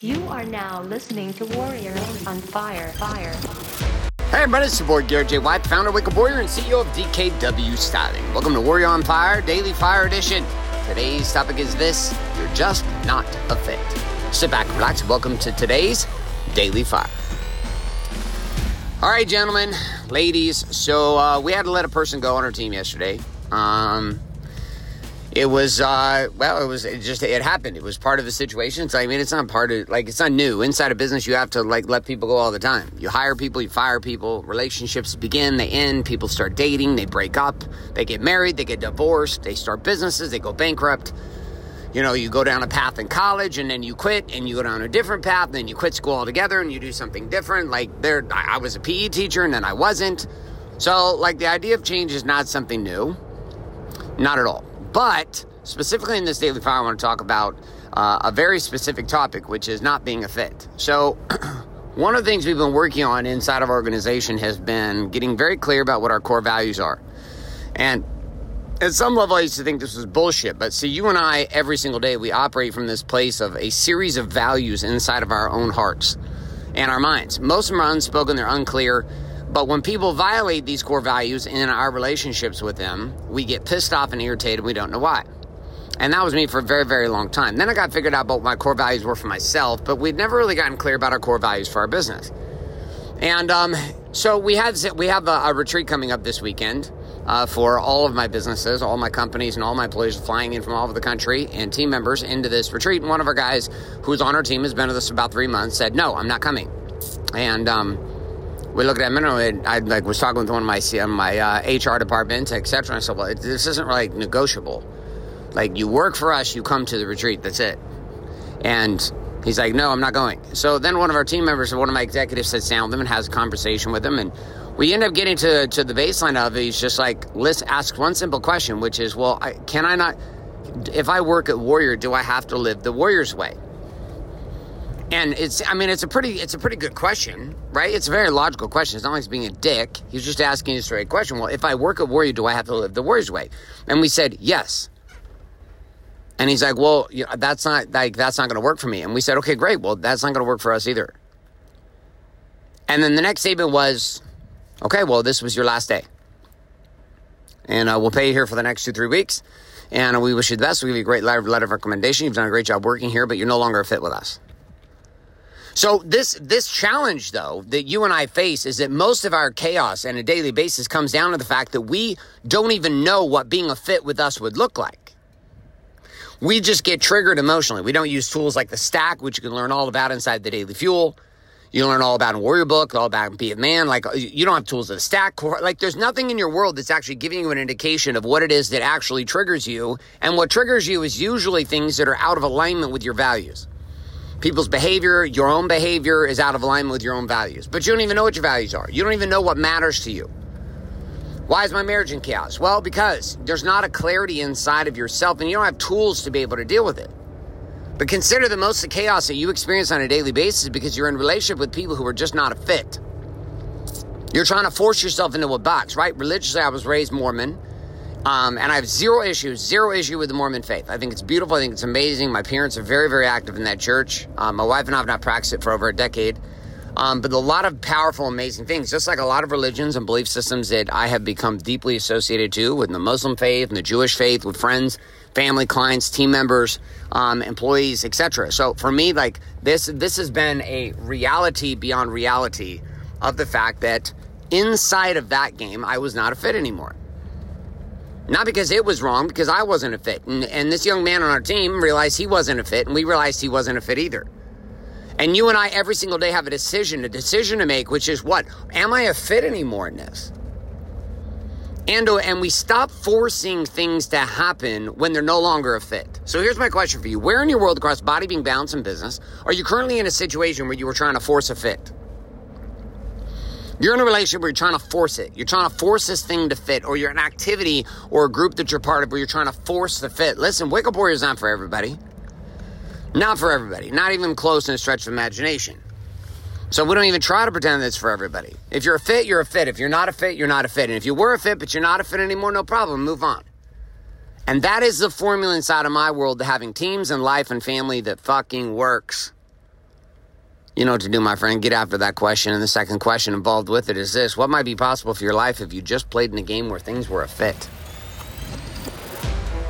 You are now listening to Warrior on Fire. Fire. Hey everybody, it's your boy Garrett J. White, founder of Up Warrior and CEO of DKW Styling. Welcome to Warrior on Fire, Daily Fire Edition. Today's topic is this You're just not a fit. Sit back, relax, welcome to today's Daily Fire. All right, gentlemen, ladies, so uh, we had to let a person go on our team yesterday. Um, it was uh, well, it was it just it happened. It was part of the situation. So I mean, it's not part of like it's not new. Inside a business, you have to like let people go all the time. You hire people, you fire people. Relationships begin, they end. People start dating, they break up, they get married, they get divorced, they start businesses, they go bankrupt. You know, you go down a path in college and then you quit and you go down a different path, and then you quit school altogether and you do something different. Like there, I was a PE teacher and then I wasn't. So like the idea of change is not something new, not at all. But specifically in this daily fire, I want to talk about uh, a very specific topic, which is not being a fit. So, one of the things we've been working on inside of our organization has been getting very clear about what our core values are. And at some level, I used to think this was bullshit, but see, you and I, every single day, we operate from this place of a series of values inside of our own hearts and our minds. Most of them are unspoken, they're unclear. But when people violate these core values in our relationships with them, we get pissed off and irritated. We don't know why. And that was me for a very, very long time. Then I got figured out what my core values were for myself, but we'd never really gotten clear about our core values for our business. And um, so we have we have a, a retreat coming up this weekend uh, for all of my businesses, all my companies, and all my employees flying in from all over the country and team members into this retreat. And one of our guys who's on our team has been with us about three months said, "No, I'm not coming." And um, we looked at him and I like was talking with one of my my uh, HR department, etc. And I said, "Well, this isn't like negotiable." Like, you work for us, you come to the retreat, that's it. And he's like, no, I'm not going. So then one of our team members, one of my executives sits down with him and has a conversation with him. And we end up getting to, to the baseline of it. He's just like, let's ask one simple question, which is, well, I, can I not, if I work at Warrior, do I have to live the Warrior's way? And it's, I mean, it's a pretty, it's a pretty good question, right? It's a very logical question. It's not like he's being a dick. He's just asking a straight question. Well, if I work at Warrior, do I have to live the Warrior's way? And we said, yes. And he's like, well, you know, that's not like that's not going to work for me. And we said, okay, great. Well, that's not going to work for us either. And then the next statement was, okay, well, this was your last day, and uh, we'll pay you here for the next two three weeks, and we wish you the best. We give you a great letter, letter of recommendation. You've done a great job working here, but you're no longer a fit with us. So this this challenge though that you and I face is that most of our chaos on a daily basis comes down to the fact that we don't even know what being a fit with us would look like we just get triggered emotionally. We don't use tools like the stack, which you can learn all about inside the daily fuel. You learn all about in Warrior Book, all about Be a Man. Like uh, you don't have tools of the stack. Like there's nothing in your world that's actually giving you an indication of what it is that actually triggers you. And what triggers you is usually things that are out of alignment with your values. People's behavior, your own behavior is out of alignment with your own values. But you don't even know what your values are. You don't even know what matters to you. Why is my marriage in chaos? Well, because there's not a clarity inside of yourself and you don't have tools to be able to deal with it. But consider that most of the chaos that you experience on a daily basis is because you're in relationship with people who are just not a fit. You're trying to force yourself into a box, right? Religiously, I was raised Mormon. Um, and I have zero issues, zero issue with the Mormon faith. I think it's beautiful. I think it's amazing. My parents are very, very active in that church. Um, my wife and I have not practiced it for over a decade. Um, but a lot of powerful, amazing things, just like a lot of religions and belief systems that I have become deeply associated to with the Muslim faith and the Jewish faith, with friends, family, clients, team members, um, employees, etc. So for me, like this, this has been a reality beyond reality of the fact that inside of that game, I was not a fit anymore. Not because it was wrong, because I wasn't a fit. And, and this young man on our team realized he wasn't a fit, and we realized he wasn't a fit either. And you and I every single day have a decision, a decision to make, which is what? Am I a fit anymore in this? And, uh, and we stop forcing things to happen when they're no longer a fit. So here's my question for you. Where in your world across body, being, balance, and business are you currently in a situation where you were trying to force a fit? You're in a relationship where you're trying to force it. You're trying to force this thing to fit, or you're an activity or a group that you're part of where you're trying to force the fit. Listen, Wake Up Warriors not for everybody. Not for everybody, not even close in a stretch of imagination. So we don't even try to pretend that it's for everybody. If you're a fit, you're a fit. If you're not a fit, you're not a fit. And if you were a fit, but you're not a fit anymore, no problem, move on. And that is the formula inside of my world to having teams and life and family that fucking works. You know what to do, my friend. Get after that question. And the second question involved with it is this What might be possible for your life if you just played in a game where things were a fit?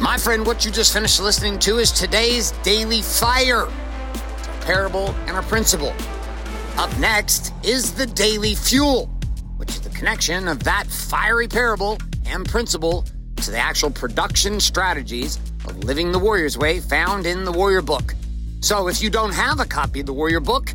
My friend, what you just finished listening to is today's Daily Fire a parable and a principle. Up next is the Daily Fuel, which is the connection of that fiery parable and principle to the actual production strategies of living the Warrior's Way found in the Warrior Book. So if you don't have a copy of the Warrior Book,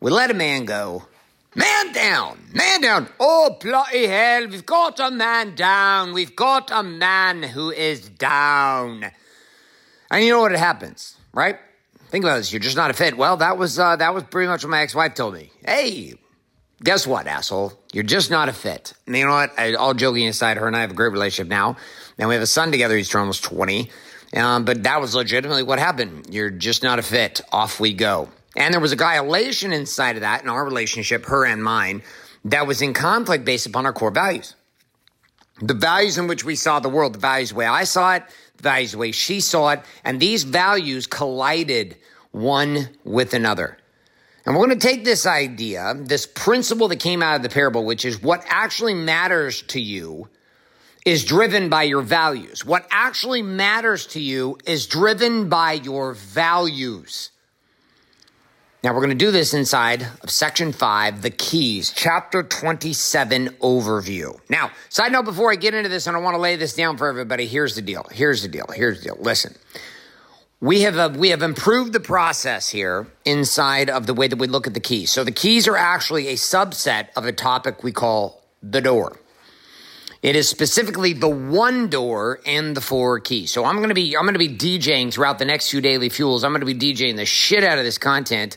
We let a man go. Man down, man down. Oh, bloody hell, we've got a man down. We've got a man who is down. And you know what happens, right? Think about this. You're just not a fit. Well, that was uh, that was pretty much what my ex-wife told me. Hey, guess what, asshole? You're just not a fit. And you know what? I, all joking aside, her and I have a great relationship now, and we have a son together. He's almost 20. Um, but that was legitimately what happened. You're just not a fit. Off we go. And there was a violation inside of that in our relationship, her and mine, that was in conflict based upon our core values. The values in which we saw the world, the values the way I saw it, the values the way she saw it, and these values collided one with another. And we're going to take this idea, this principle that came out of the parable, which is what actually matters to you is driven by your values. What actually matters to you is driven by your values. Now we're going to do this inside of section five, the keys, chapter 27 overview. Now, side note before I get into this, and I want to lay this down for everybody. Here's the deal. Here's the deal. Here's the deal. Listen, we have uh, we have improved the process here inside of the way that we look at the keys. So the keys are actually a subset of a topic we call the door. It is specifically the one door and the four keys. So I'm going to be I'm going to be DJing throughout the next few daily fuels. I'm going to be DJing the shit out of this content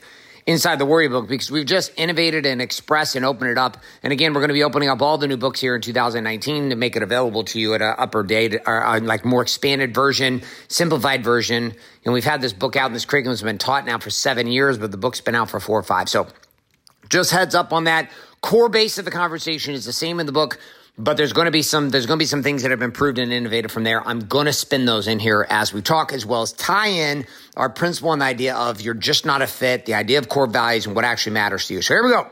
inside the Warrior Book because we've just innovated and expressed and opened it up. And again, we're going to be opening up all the new books here in 2019 to make it available to you at an upper date or uh, like more expanded version, simplified version. And we've had this book out and this curriculum has been taught now for seven years, but the book's been out for four or five. So just heads up on that. Core base of the conversation is the same in the book but there's going to be some there's going to be some things that have been improved and innovated from there. I'm going to spin those in here as we talk as well as tie in our principle and the idea of you're just not a fit the idea of core values and what actually matters to you. So here we go.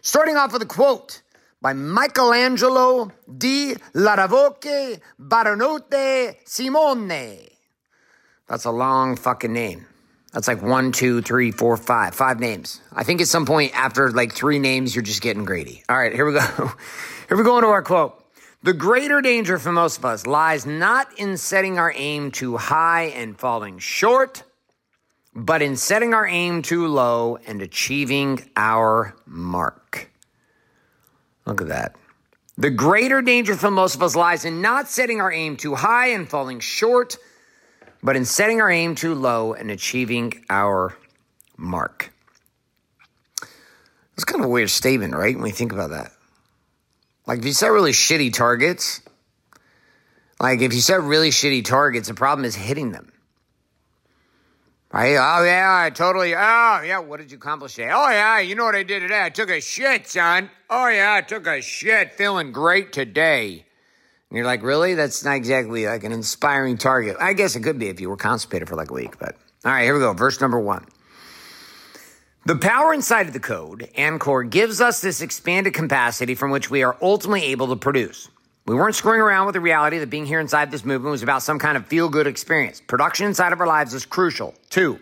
Starting off with a quote by michelangelo di Lodovico Buonarroti simone. That's a long fucking name that's like one, two, three, four, five, five names. I think at some point after like three names, you're just getting greedy. All right, here we go. Here we go into our quote. The greater danger for most of us lies not in setting our aim too high and falling short, but in setting our aim too low and achieving our mark. Look at that. The greater danger for most of us lies in not setting our aim too high and falling short, but in setting our aim too low and achieving our mark. It's kind of a weird statement, right? When you think about that. Like if you set really shitty targets, like if you set really shitty targets, the problem is hitting them. Right? Oh yeah, I totally. Oh yeah, what did you accomplish today? Oh yeah, you know what I did today? I took a shit, son. Oh yeah, I took a shit. Feeling great today. And you're like, really? That's not exactly like an inspiring target. I guess it could be if you were constipated for like a week. But all right, here we go. Verse number one. The power inside of the code, and Core, gives us this expanded capacity from which we are ultimately able to produce. We weren't screwing around with the reality that being here inside this movement was about some kind of feel good experience. Production inside of our lives is crucial, too.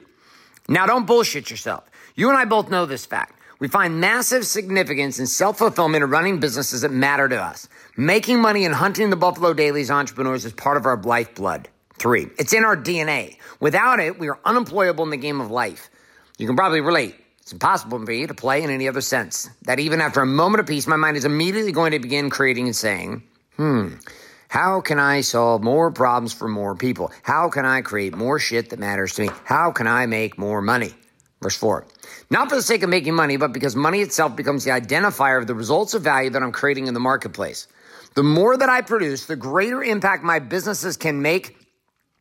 Now, don't bullshit yourself. You and I both know this fact. We find massive significance in self fulfillment and running businesses that matter to us. Making money and hunting the Buffalo Dailies entrepreneurs is part of our lifeblood. Three, it's in our DNA. Without it, we are unemployable in the game of life. You can probably relate. It's impossible for me to play in any other sense. That even after a moment of peace, my mind is immediately going to begin creating and saying, hmm, how can I solve more problems for more people? How can I create more shit that matters to me? How can I make more money? Verse 4. Not for the sake of making money, but because money itself becomes the identifier of the results of value that I'm creating in the marketplace. The more that I produce, the greater impact my businesses can make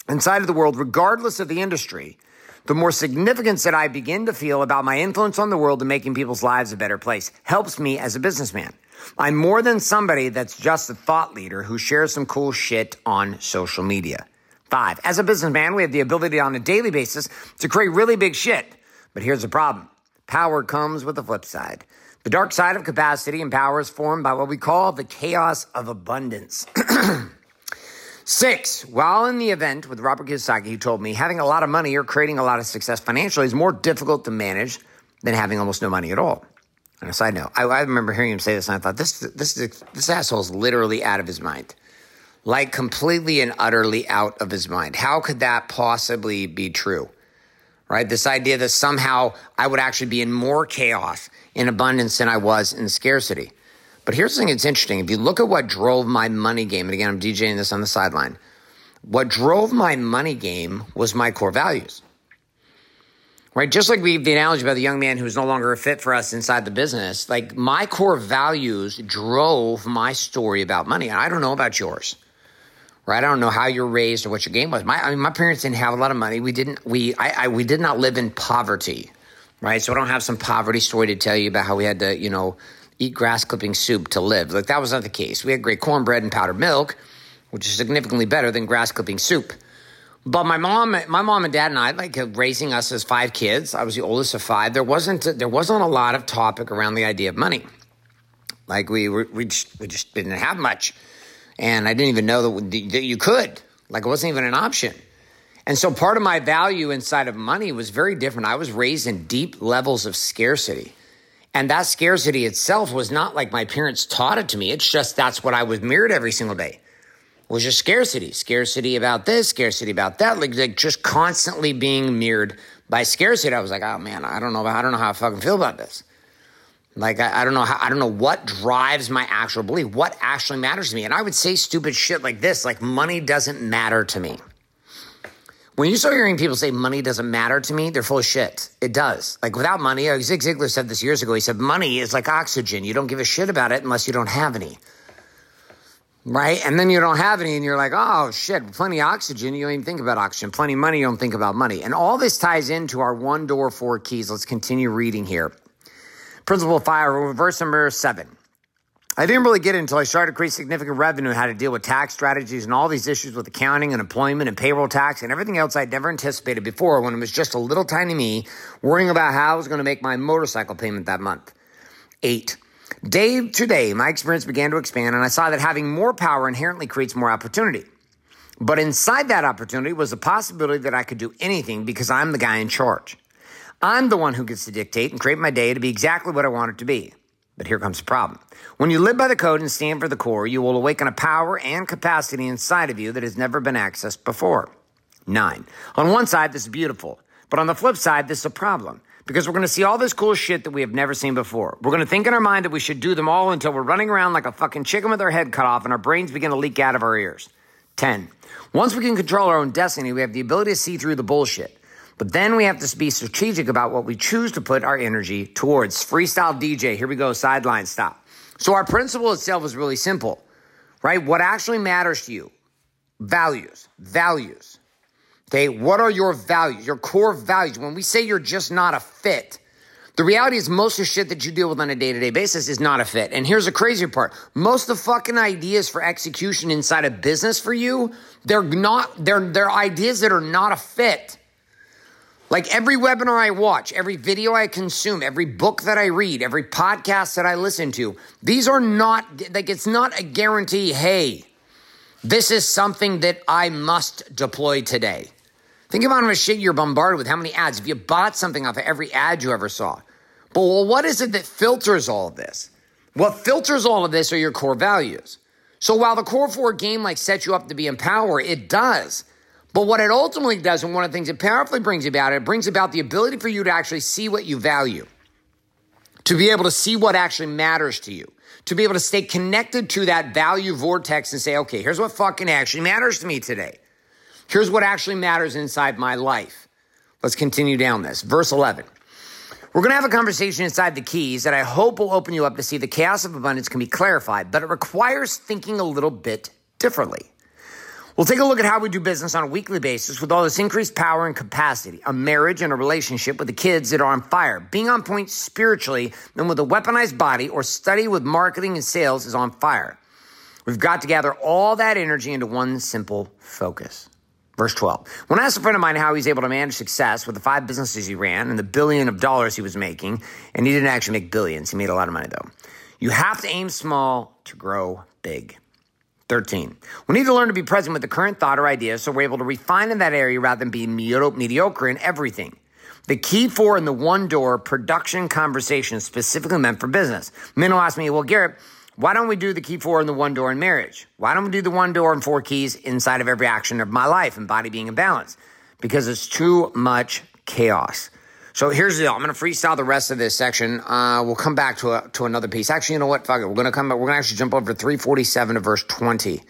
inside of the world, regardless of the industry, the more significance that I begin to feel about my influence on the world and making people's lives a better place helps me as a businessman. I'm more than somebody that's just a thought leader who shares some cool shit on social media. Five, as a businessman, we have the ability on a daily basis to create really big shit. But here's the problem power comes with the flip side. The dark side of capacity and power is formed by what we call the chaos of abundance. Six, while in the event with Robert Kiyosaki, he told me having a lot of money or creating a lot of success financially is more difficult to manage than having almost no money at all. On a side note, I, I remember hearing him say this, and I thought this this this asshole is literally out of his mind, like completely and utterly out of his mind. How could that possibly be true? Right? This idea that somehow I would actually be in more chaos in abundance than I was in scarcity. But here's the thing that's interesting. If you look at what drove my money game, and again, I'm DJing this on the sideline, what drove my money game was my core values. Right? Just like we the analogy about the young man who's no longer a fit for us inside the business, like my core values drove my story about money. And I don't know about yours. Right? I don't know how you're raised or what your game was. My I mean, my parents didn't have a lot of money. We didn't we I, I we did not live in poverty. Right? So I don't have some poverty story to tell you about how we had to, you know, eat grass clipping soup to live. Like that was not the case. We had great cornbread and powdered milk, which is significantly better than grass clipping soup. But my mom, my mom and dad and I, like uh, raising us as five kids. I was the oldest of five. There wasn't there wasn't a lot of topic around the idea of money. Like we were, we just, we just didn't have much, and I didn't even know that, that you could. Like it wasn't even an option. And so part of my value inside of money was very different. I was raised in deep levels of scarcity. And that scarcity itself was not like my parents taught it to me. It's just that's what I was mirrored every single day. Was just scarcity, scarcity about this, scarcity about that, like, like just constantly being mirrored by scarcity. I was like, oh man, I don't know, I don't know how I fucking feel about this. Like I, I, don't know how I don't know what drives my actual belief, what actually matters to me. And I would say stupid shit like this, like money doesn't matter to me. When you start hearing people say money doesn't matter to me, they're full of shit. It does. Like without money, Zig Ziglar said this years ago. He said, money is like oxygen. You don't give a shit about it unless you don't have any. Right? And then you don't have any and you're like, oh shit, plenty oxygen. You don't even think about oxygen. Plenty money, you don't think about money. And all this ties into our one door, four keys. Let's continue reading here. Principle five, verse number seven. I didn't really get it until I started to create significant revenue, how to deal with tax strategies and all these issues with accounting and employment and payroll tax and everything else I'd never anticipated before when it was just a little tiny me worrying about how I was going to make my motorcycle payment that month. Eight. Day to day, my experience began to expand and I saw that having more power inherently creates more opportunity. But inside that opportunity was the possibility that I could do anything because I'm the guy in charge. I'm the one who gets to dictate and create my day to be exactly what I want it to be. But here comes the problem. When you live by the code and stand for the core, you will awaken a power and capacity inside of you that has never been accessed before. Nine. On one side, this is beautiful. But on the flip side, this is a problem because we're going to see all this cool shit that we have never seen before. We're going to think in our mind that we should do them all until we're running around like a fucking chicken with our head cut off and our brains begin to leak out of our ears. 10. Once we can control our own destiny, we have the ability to see through the bullshit. But then we have to be strategic about what we choose to put our energy towards. Freestyle DJ, here we go, sideline stop. So our principle itself is really simple, right? What actually matters to you? Values, values. Okay, what are your values, your core values? When we say you're just not a fit, the reality is most of the shit that you deal with on a day to day basis is not a fit. And here's the crazy part. Most of the fucking ideas for execution inside a business for you, they're not, they're, they're ideas that are not a fit. Like every webinar I watch, every video I consume, every book that I read, every podcast that I listen to, these are not, like, it's not a guarantee, hey, this is something that I must deploy today. Think about how much shit you're bombarded with, how many ads. If you bought something off of every ad you ever saw. But well, what is it that filters all of this? What filters all of this are your core values. So while the core four game like sets you up to be in power, it does. But what it ultimately does, and one of the things it powerfully brings about, it brings about the ability for you to actually see what you value, to be able to see what actually matters to you, to be able to stay connected to that value vortex and say, okay, here's what fucking actually matters to me today. Here's what actually matters inside my life. Let's continue down this. Verse 11. We're going to have a conversation inside the keys that I hope will open you up to see the chaos of abundance can be clarified, but it requires thinking a little bit differently. We'll take a look at how we do business on a weekly basis with all this increased power and capacity, a marriage and a relationship with the kids that are on fire, being on point spiritually, and with a weaponized body or study with marketing and sales is on fire. We've got to gather all that energy into one simple focus. Verse 12. When I asked a friend of mine how he's able to manage success with the five businesses he ran and the billion of dollars he was making, and he didn't actually make billions, he made a lot of money though. You have to aim small to grow big. 13. We need to learn to be present with the current thought or idea so we're able to refine in that area rather than being mediocre in everything. The key four in the one door production conversation is specifically meant for business. Men will ask me, well, Garrett, why don't we do the key four in the one door in marriage? Why don't we do the one door and four keys inside of every action of my life and body being in balance? Because it's too much chaos. So here's the deal. I'm going to freestyle the rest of this section. Uh, we'll come back to a, to another piece. Actually, you know what? Fuck it. We're going to come back. We're going to actually jump over to 347 to verse 20.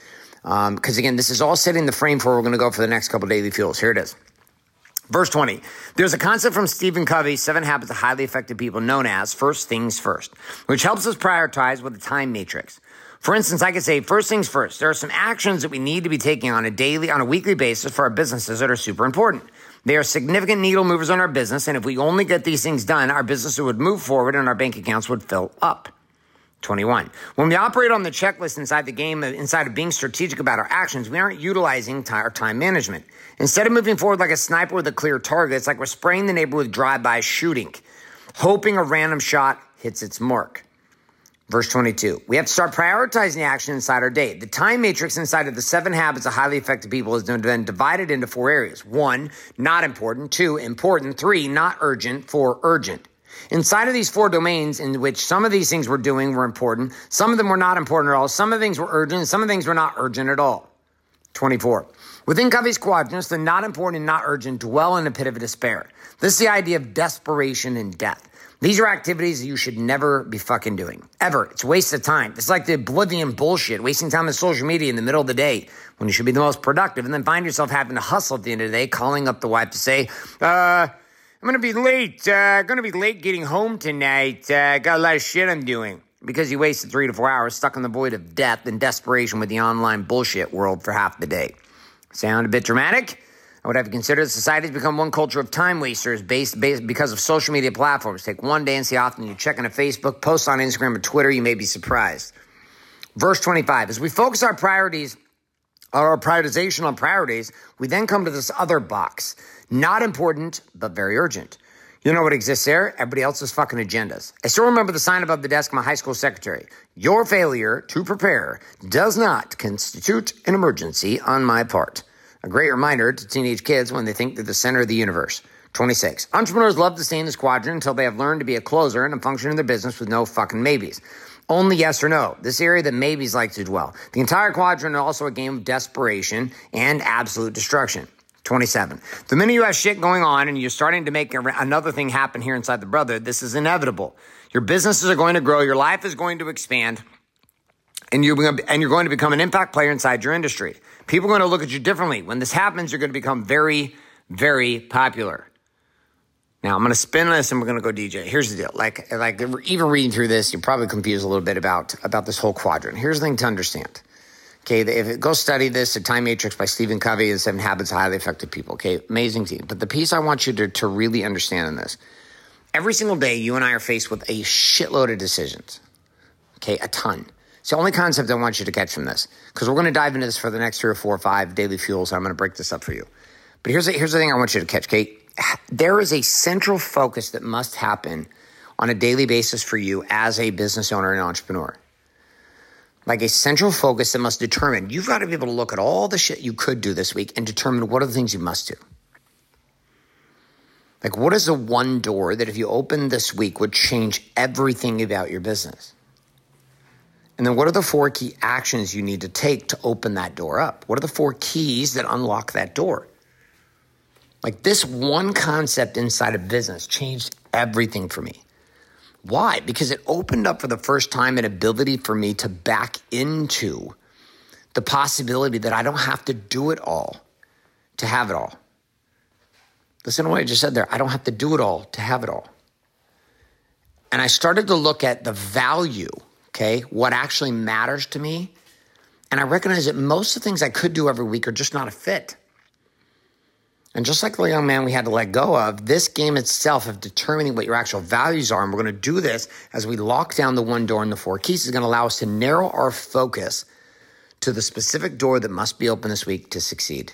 Because um, again, this is all setting the frame for where we're going to go for the next couple daily fuels. Here it is. Verse 20. There's a concept from Stephen Covey, Seven Habits of Highly Effective People, known as First Things First, which helps us prioritize with a time matrix. For instance, I could say first things first. There are some actions that we need to be taking on a daily, on a weekly basis for our businesses that are super important. They are significant needle movers on our business, and if we only get these things done, our business would move forward and our bank accounts would fill up. 21. When we operate on the checklist inside the game, inside of being strategic about our actions, we aren't utilizing our time management. Instead of moving forward like a sniper with a clear target, it's like we're spraying the neighbor with drive-by shooting, hoping a random shot hits its mark. Verse 22. We have to start prioritizing the action inside our day. The time matrix inside of the seven habits of highly effective people is then divided into four areas. One, not important. Two, important. Three, not urgent. Four, urgent. Inside of these four domains, in which some of these things we're doing were important, some of them were not important at all, some of the things were urgent, some of the things were not urgent at all. 24. Within Covey's quadrants, the not important and not urgent dwell in a pit of despair. This is the idea of desperation and death. These are activities you should never be fucking doing. Ever. It's a waste of time. It's like the oblivion bullshit, wasting time on social media in the middle of the day when you should be the most productive and then find yourself having to hustle at the end of the day, calling up the wife to say, uh, I'm gonna be late. Uh, gonna be late getting home tonight. Uh, got a lot of shit I'm doing. Because you wasted three to four hours stuck in the void of death and desperation with the online bullshit world for half the day. Sound a bit dramatic? I would have to consider that society has become one culture of time wasters based, based because of social media platforms. Take one day and see often you check on a Facebook, post on Instagram or Twitter, you may be surprised. Verse 25, as we focus our priorities, our prioritization on priorities, we then come to this other box. Not important, but very urgent. You know what exists there? Everybody else's fucking agendas. I still remember the sign above the desk of my high school secretary. Your failure to prepare does not constitute an emergency on my part. A great reminder to teenage kids when they think they're the center of the universe. 26. Entrepreneurs love to stay in this quadrant until they have learned to be a closer and a function in their business with no fucking maybes. Only yes or no. This area that maybes like to dwell. The entire quadrant is also a game of desperation and absolute destruction. 27. The minute you have shit going on and you're starting to make another thing happen here inside the brother, this is inevitable. Your businesses are going to grow, your life is going to expand, and you're, and you're going to become an impact player inside your industry. People are going to look at you differently. When this happens, you're going to become very, very popular. Now I'm going to spin this and we're going to go DJ. Here's the deal. Like, like even reading through this, you're probably confused a little bit about, about this whole quadrant. Here's the thing to understand. Okay, if it, go study this, The Time Matrix by Stephen Covey and Seven Habits of Highly Effective People. Okay, amazing team. But the piece I want you to, to really understand in this every single day, you and I are faced with a shitload of decisions. Okay, a ton. It's the only concept I want you to catch from this because we're going to dive into this for the next three or four or five daily fuels. I'm going to break this up for you. But here's the, here's the thing I want you to catch, Kate. There is a central focus that must happen on a daily basis for you as a business owner and entrepreneur like a central focus that must determine you've got to be able to look at all the shit you could do this week and determine what are the things you must do. Like, what is the one door that if you open this week would change everything about your business? And then what are the four key actions you need to take to open that door up? What are the four keys that unlock that door? Like, this one concept inside of business changed everything for me. Why? Because it opened up for the first time an ability for me to back into the possibility that I don't have to do it all to have it all. Listen to what I just said there. I don't have to do it all to have it all. and I started to look at the value, okay, what actually matters to me. And I recognize that most of the things I could do every week are just not a fit. And just like the young man we had to let go of, this game itself of determining what your actual values are, and we're going to do this as we lock down the one door and the four keys, is going to allow us to narrow our focus to the specific door that must be open this week to succeed.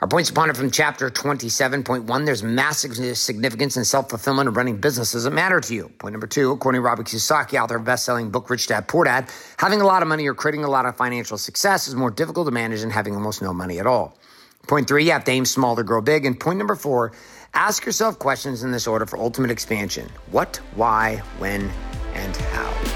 Our points upon it from chapter 27.1 there's massive significance in self fulfillment of running businesses that matter to you. Point number two, according to Robert Kiyosaki, author of best selling book Rich Dad Poor Dad, having a lot of money or creating a lot of financial success is more difficult to manage than having almost no money at all. Point three, you have to aim small to grow big. And point number four, ask yourself questions in this order for ultimate expansion what, why, when, and how.